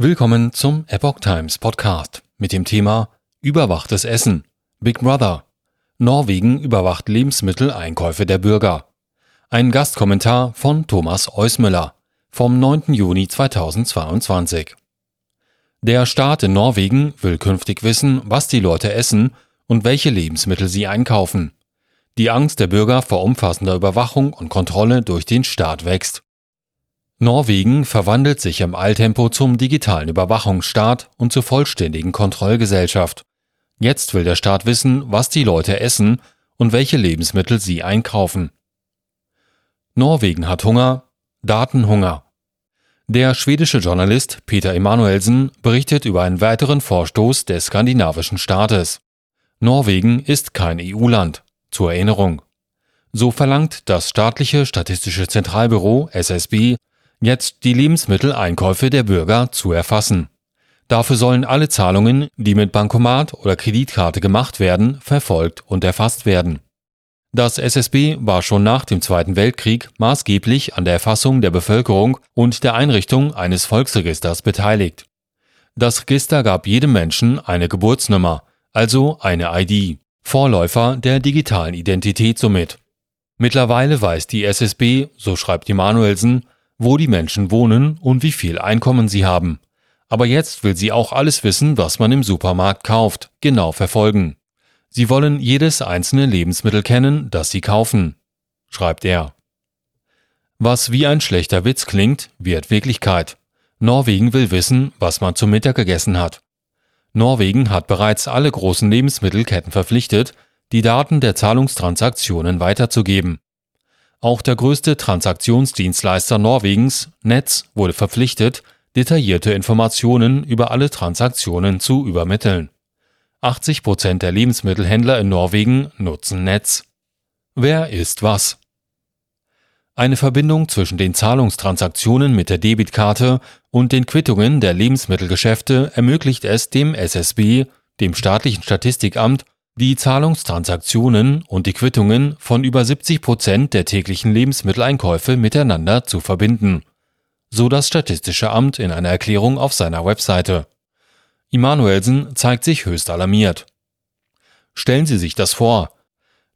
Willkommen zum Epoch Times Podcast mit dem Thema Überwachtes Essen. Big Brother. Norwegen überwacht Lebensmitteleinkäufe der Bürger. Ein Gastkommentar von Thomas Eusmüller vom 9. Juni 2022. Der Staat in Norwegen will künftig wissen, was die Leute essen und welche Lebensmittel sie einkaufen. Die Angst der Bürger vor umfassender Überwachung und Kontrolle durch den Staat wächst. Norwegen verwandelt sich im Alltempo zum digitalen Überwachungsstaat und zur vollständigen Kontrollgesellschaft. Jetzt will der Staat wissen, was die Leute essen und welche Lebensmittel sie einkaufen. Norwegen hat Hunger, Datenhunger. Der schwedische Journalist Peter Emanuelsen berichtet über einen weiteren Vorstoß des skandinavischen Staates. Norwegen ist kein EU-Land. Zur Erinnerung. So verlangt das staatliche Statistische Zentralbüro SSB jetzt die Lebensmitteleinkäufe der Bürger zu erfassen. Dafür sollen alle Zahlungen, die mit Bankomat oder Kreditkarte gemacht werden, verfolgt und erfasst werden. Das SSB war schon nach dem Zweiten Weltkrieg maßgeblich an der Erfassung der Bevölkerung und der Einrichtung eines Volksregisters beteiligt. Das Register gab jedem Menschen eine Geburtsnummer, also eine ID, Vorläufer der digitalen Identität somit. Mittlerweile weiß die SSB, so schreibt die Manuelsen, wo die Menschen wohnen und wie viel Einkommen sie haben. Aber jetzt will sie auch alles wissen, was man im Supermarkt kauft, genau verfolgen. Sie wollen jedes einzelne Lebensmittel kennen, das sie kaufen, schreibt er. Was wie ein schlechter Witz klingt, wird Wirklichkeit. Norwegen will wissen, was man zum Mittag gegessen hat. Norwegen hat bereits alle großen Lebensmittelketten verpflichtet, die Daten der Zahlungstransaktionen weiterzugeben. Auch der größte Transaktionsdienstleister Norwegens, Netz, wurde verpflichtet, detaillierte Informationen über alle Transaktionen zu übermitteln. 80 Prozent der Lebensmittelhändler in Norwegen nutzen Netz. Wer ist was? Eine Verbindung zwischen den Zahlungstransaktionen mit der Debitkarte und den Quittungen der Lebensmittelgeschäfte ermöglicht es dem SSB, dem staatlichen Statistikamt, die Zahlungstransaktionen und die Quittungen von über 70 Prozent der täglichen Lebensmitteleinkäufe miteinander zu verbinden, so das Statistische Amt in einer Erklärung auf seiner Webseite. Immanuelsen zeigt sich höchst alarmiert. Stellen Sie sich das vor.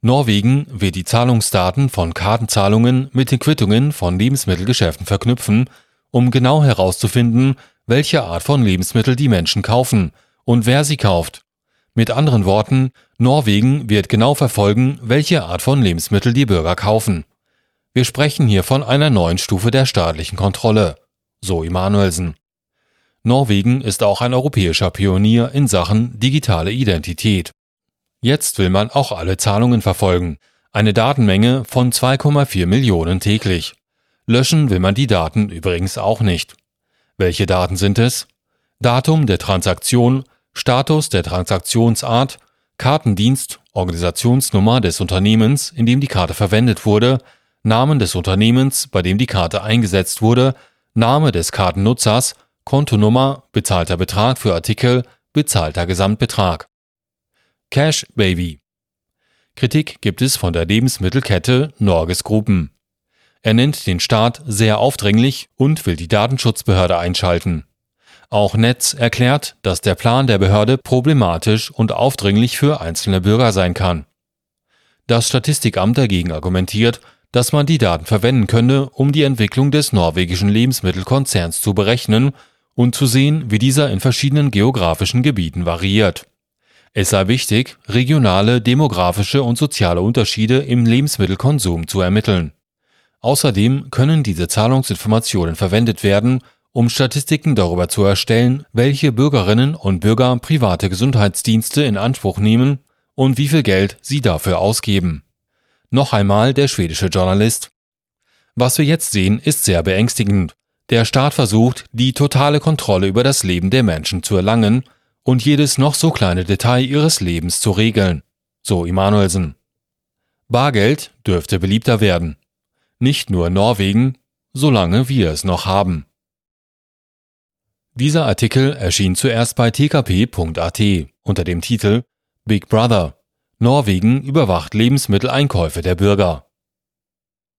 Norwegen wird die Zahlungsdaten von Kartenzahlungen mit den Quittungen von Lebensmittelgeschäften verknüpfen, um genau herauszufinden, welche Art von Lebensmittel die Menschen kaufen und wer sie kauft mit anderen Worten, Norwegen wird genau verfolgen, welche Art von Lebensmittel die Bürger kaufen. Wir sprechen hier von einer neuen Stufe der staatlichen Kontrolle, so Emanuelsen. Norwegen ist auch ein europäischer Pionier in Sachen digitale Identität. Jetzt will man auch alle Zahlungen verfolgen, eine Datenmenge von 2,4 Millionen täglich. Löschen will man die Daten übrigens auch nicht. Welche Daten sind es? Datum der Transaktion, Status der Transaktionsart, Kartendienst, Organisationsnummer des Unternehmens, in dem die Karte verwendet wurde, Namen des Unternehmens, bei dem die Karte eingesetzt wurde, Name des Kartennutzers, Kontonummer, bezahlter Betrag für Artikel, bezahlter Gesamtbetrag. Cash Baby. Kritik gibt es von der Lebensmittelkette Norges Gruppen. Er nennt den Staat sehr aufdringlich und will die Datenschutzbehörde einschalten. Auch Netz erklärt, dass der Plan der Behörde problematisch und aufdringlich für einzelne Bürger sein kann. Das Statistikamt dagegen argumentiert, dass man die Daten verwenden könne, um die Entwicklung des norwegischen Lebensmittelkonzerns zu berechnen und zu sehen, wie dieser in verschiedenen geografischen Gebieten variiert. Es sei wichtig, regionale, demografische und soziale Unterschiede im Lebensmittelkonsum zu ermitteln. Außerdem können diese Zahlungsinformationen verwendet werden, um Statistiken darüber zu erstellen, welche Bürgerinnen und Bürger private Gesundheitsdienste in Anspruch nehmen und wie viel Geld sie dafür ausgeben. Noch einmal der schwedische Journalist. Was wir jetzt sehen, ist sehr beängstigend. Der Staat versucht, die totale Kontrolle über das Leben der Menschen zu erlangen und jedes noch so kleine Detail ihres Lebens zu regeln. So Emanuelsen. Bargeld dürfte beliebter werden. Nicht nur in Norwegen, solange wir es noch haben. Dieser Artikel erschien zuerst bei tkp.at unter dem Titel Big Brother. Norwegen überwacht Lebensmitteleinkäufe der Bürger.